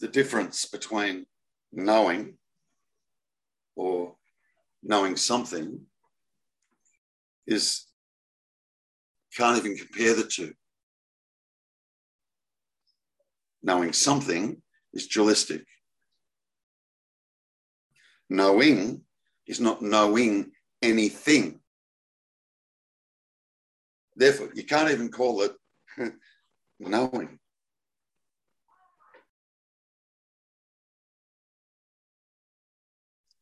the difference between knowing or knowing something is can't even compare the two. Knowing something is dualistic. Knowing is not knowing anything. Therefore, you can't even call it knowing.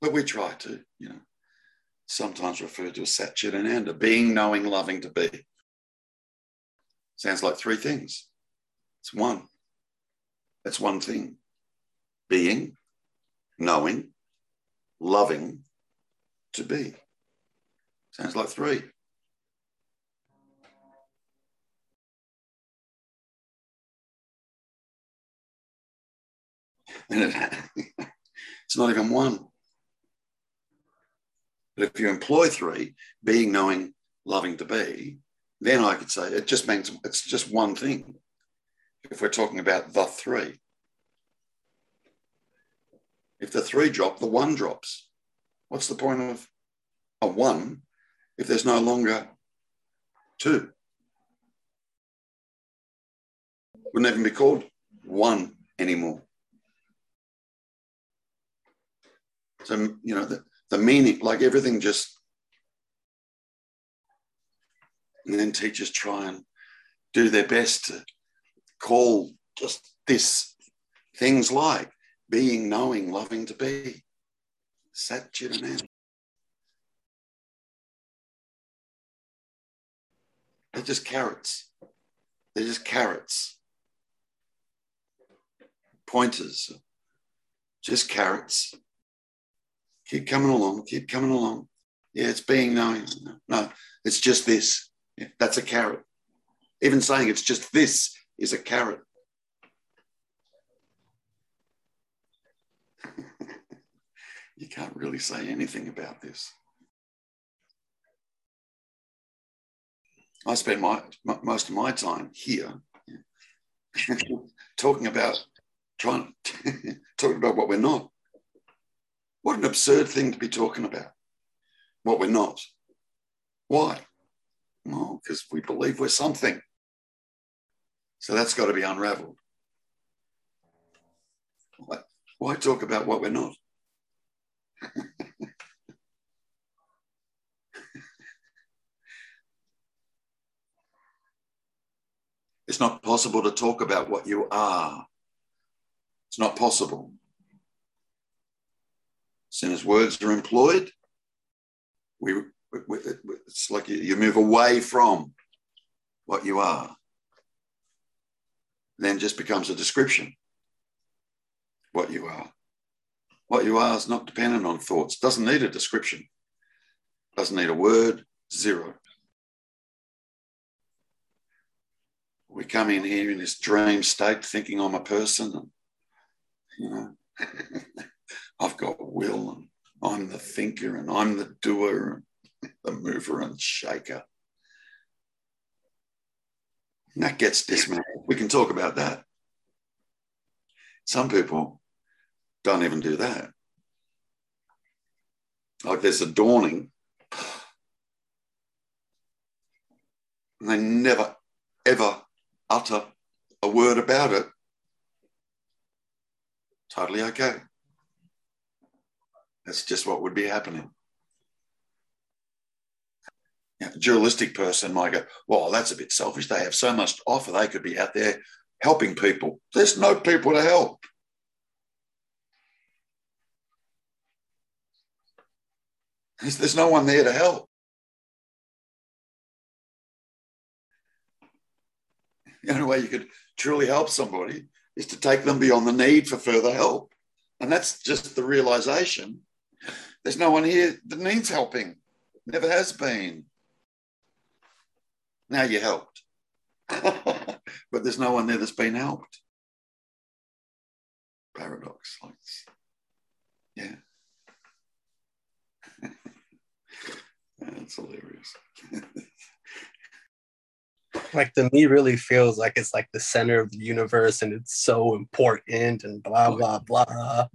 But we try to, you know, sometimes refer to as Satchitananda, being, knowing, loving to be. Sounds like three things. It's one. That's one thing. Being, knowing, loving to be. Sounds like three. And it, it's not even one. But if you employ three, being, knowing, loving to be, then I could say it just means it's just one thing. If we're talking about the three, if the three drop, the one drops. What's the point of a one if there's no longer two? Wouldn't even be called one anymore. So, you know, the, the meaning, like everything just and then teachers try and do their best to call just this things like being, knowing, loving to be. Satchitananda. They're just carrots. They're just carrots. Pointers. Just carrots. Keep coming along, keep coming along. Yeah, it's being known. No, it's just this. Yeah, that's a carrot. Even saying it's just this is a carrot. you can't really say anything about this. I spend my, most of my time here talking about trying talking about what we're not. What an absurd thing to be talking about. What we're not. Why? Well, because we believe we're something. So that's got to be unraveled. Why, why talk about what we're not? it's not possible to talk about what you are. It's not possible. Soon as words are employed, we it's like you move away from what you are. Then just becomes a description. What you are. What you are is not dependent on thoughts. Doesn't need a description. Doesn't need a word. Zero. We come in here in this dream state, thinking I'm a person. And, you know, I've got will, and I'm the thinker, and I'm the doer and the mover and shaker. And that gets dismantled. We can talk about that. Some people don't even do that. Like there's a dawning, and they never, ever utter a word about it. Totally okay. That's just what would be happening you know, dualistic person might go, well, that's a bit selfish. They have so much to offer. They could be out there helping people. There's no people to help. There's, there's no one there to help. The only way you could truly help somebody is to take them beyond the need for further help. And that's just the realization there's no one here that needs helping, never has been. Now you helped. but there's no one there that's been helped. Paradox. Like, yeah. That's hilarious. like the me really feels like it's like the center of the universe and it's so important and blah blah blah.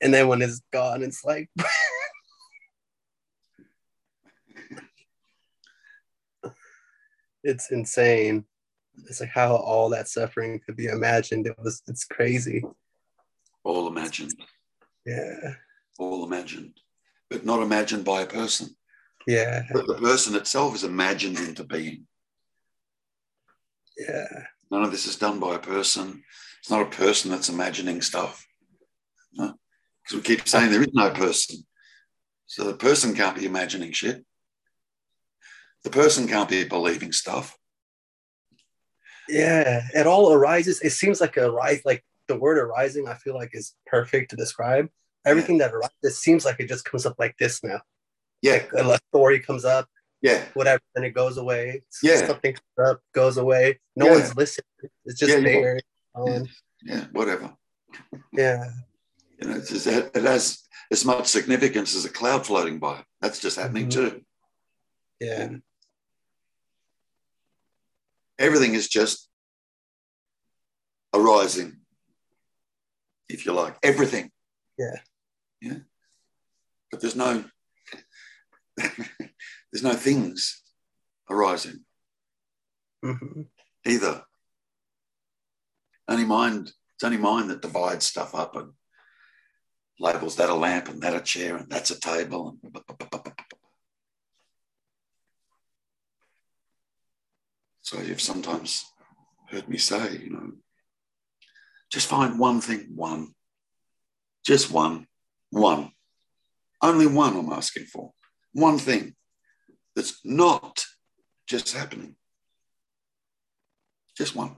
And then when it's gone, it's like it's insane. It's like how all that suffering could be imagined. It was it's crazy. All imagined. Yeah. All imagined. But not imagined by a person. Yeah. But the person itself is imagined into being. Yeah. None of this is done by a person. It's not a person that's imagining stuff. Because we keep saying there is no person. So the person can't be imagining shit. The person can't be believing stuff. Yeah. It all arises. It seems like a rise, like the word arising, I feel like is perfect to describe. Everything that arises, it seems like it just comes up like this now. Yeah. Like a story comes up, Yeah. whatever, and it goes away. Yeah. Something comes up, goes away. No Yeah. one's listening. It's just Yeah, yeah. there. Um, Yeah. Whatever. yeah. You know, just, it has as much significance as a cloud floating by. That's just happening Mhm. too. Yeah. Everything is just arising, if you like. Everything. Yeah. Yeah. But there's no there's no things arising hmm either. Only mind, it's only mind that divides stuff up and labels that a lamp and that a chair and that's a table? So you've sometimes heard me say, you know, just find one thing, one, just one, one, only one I'm asking for, one thing that's not just happening, just one.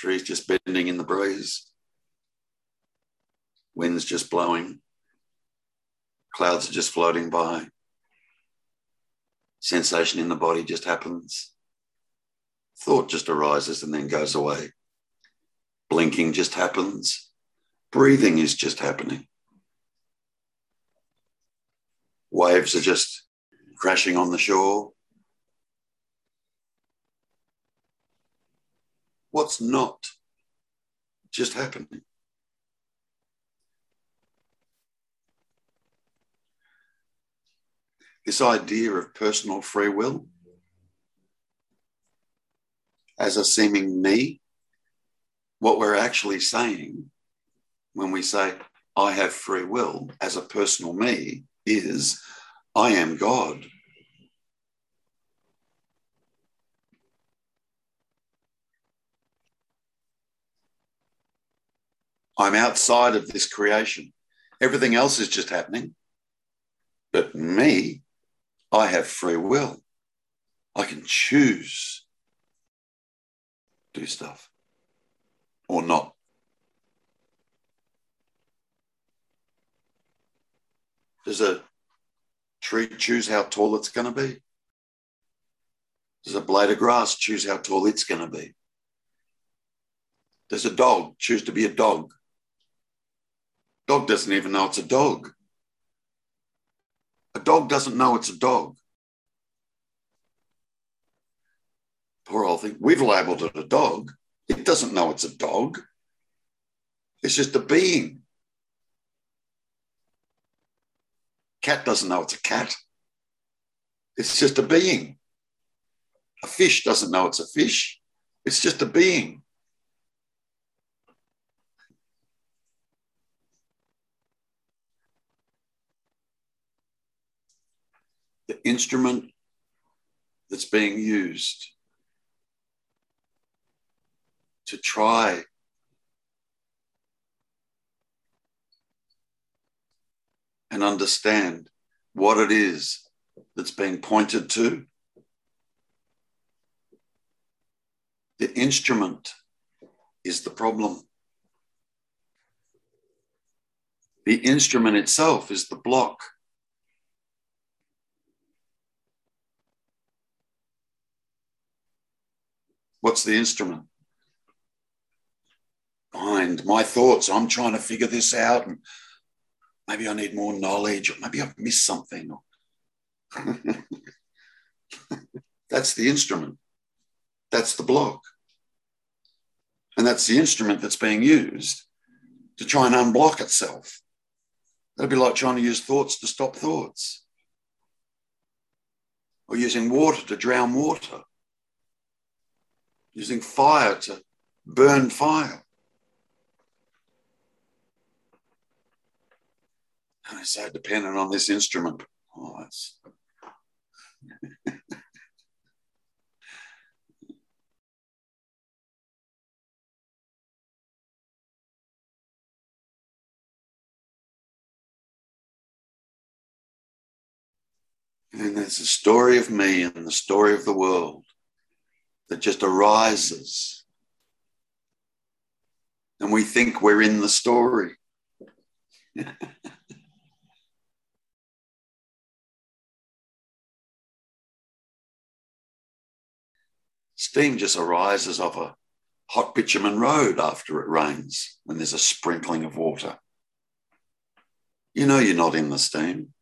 Trees just bending in the breeze. Wind's just blowing. Clouds are just floating by. Sensation in the body just happens. Thought just arises and then goes away. Blinking just happens. Breathing is just happening. Waves are just crashing on the shore. What's not just happening? This idea of personal free will as a seeming me, what we're actually saying when we say, I have free will as a personal me is, I am God. I'm outside of this creation. Everything else is just happening. But me, I have free will. I can choose do stuff or not. Does a tree choose how tall it's going to be? Does a blade of grass choose how tall it's going to be? Does a dog choose to be a dog? Dog doesn't even know it's a dog. A dog doesn't know it's a dog. Poor old thing. We've labeled it a dog. It doesn't know it's a dog. It's just a being. Cat doesn't know it's a cat. It's just a being. A fish doesn't know it's a fish. It's just a being. The instrument that's being used to try and understand what it is that's being pointed to. The instrument is the problem. The instrument itself is the block. What's the instrument? mind, my thoughts. I'm trying to figure this out, and maybe I need more knowledge, or maybe I've missed something. that's the instrument. That's the block. And that's the instrument that's being used to try and unblock itself. That'd be like trying to use thoughts to stop thoughts, or using water to drown water, using fire to burn fire. And I so dependent on this instrument. Oh, that's And there's a story of me and the story of the world that just arises. And we think we're in the story. Steam just arises off a hot bitumen road after it rains when there's a sprinkling of water. You know you're not in the steam.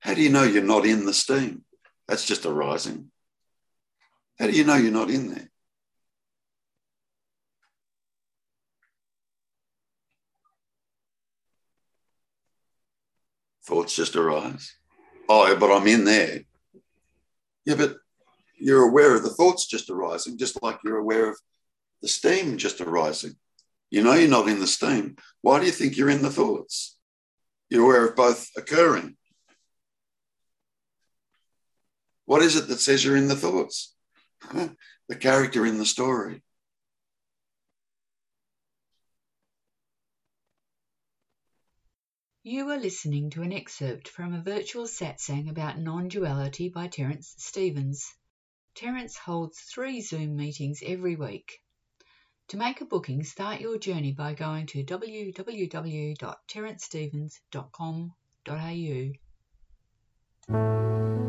How do you know you're not in the steam? That's just arising. How do you know you're not in there? Thoughts just arise. Oh, but I'm in there. Yeah, but you're aware of the thoughts just arising, just like you're aware of the steam just arising. You know you're not in the steam. Why do you think you're in the thoughts? You're aware of both occurring. What is it that says you're in the thoughts? the character in the story. You are listening to an excerpt from a virtual satsang about non duality by Terence Stevens. Terence holds three Zoom meetings every week. To make a booking, start your journey by going to www.terencestevens.com.au.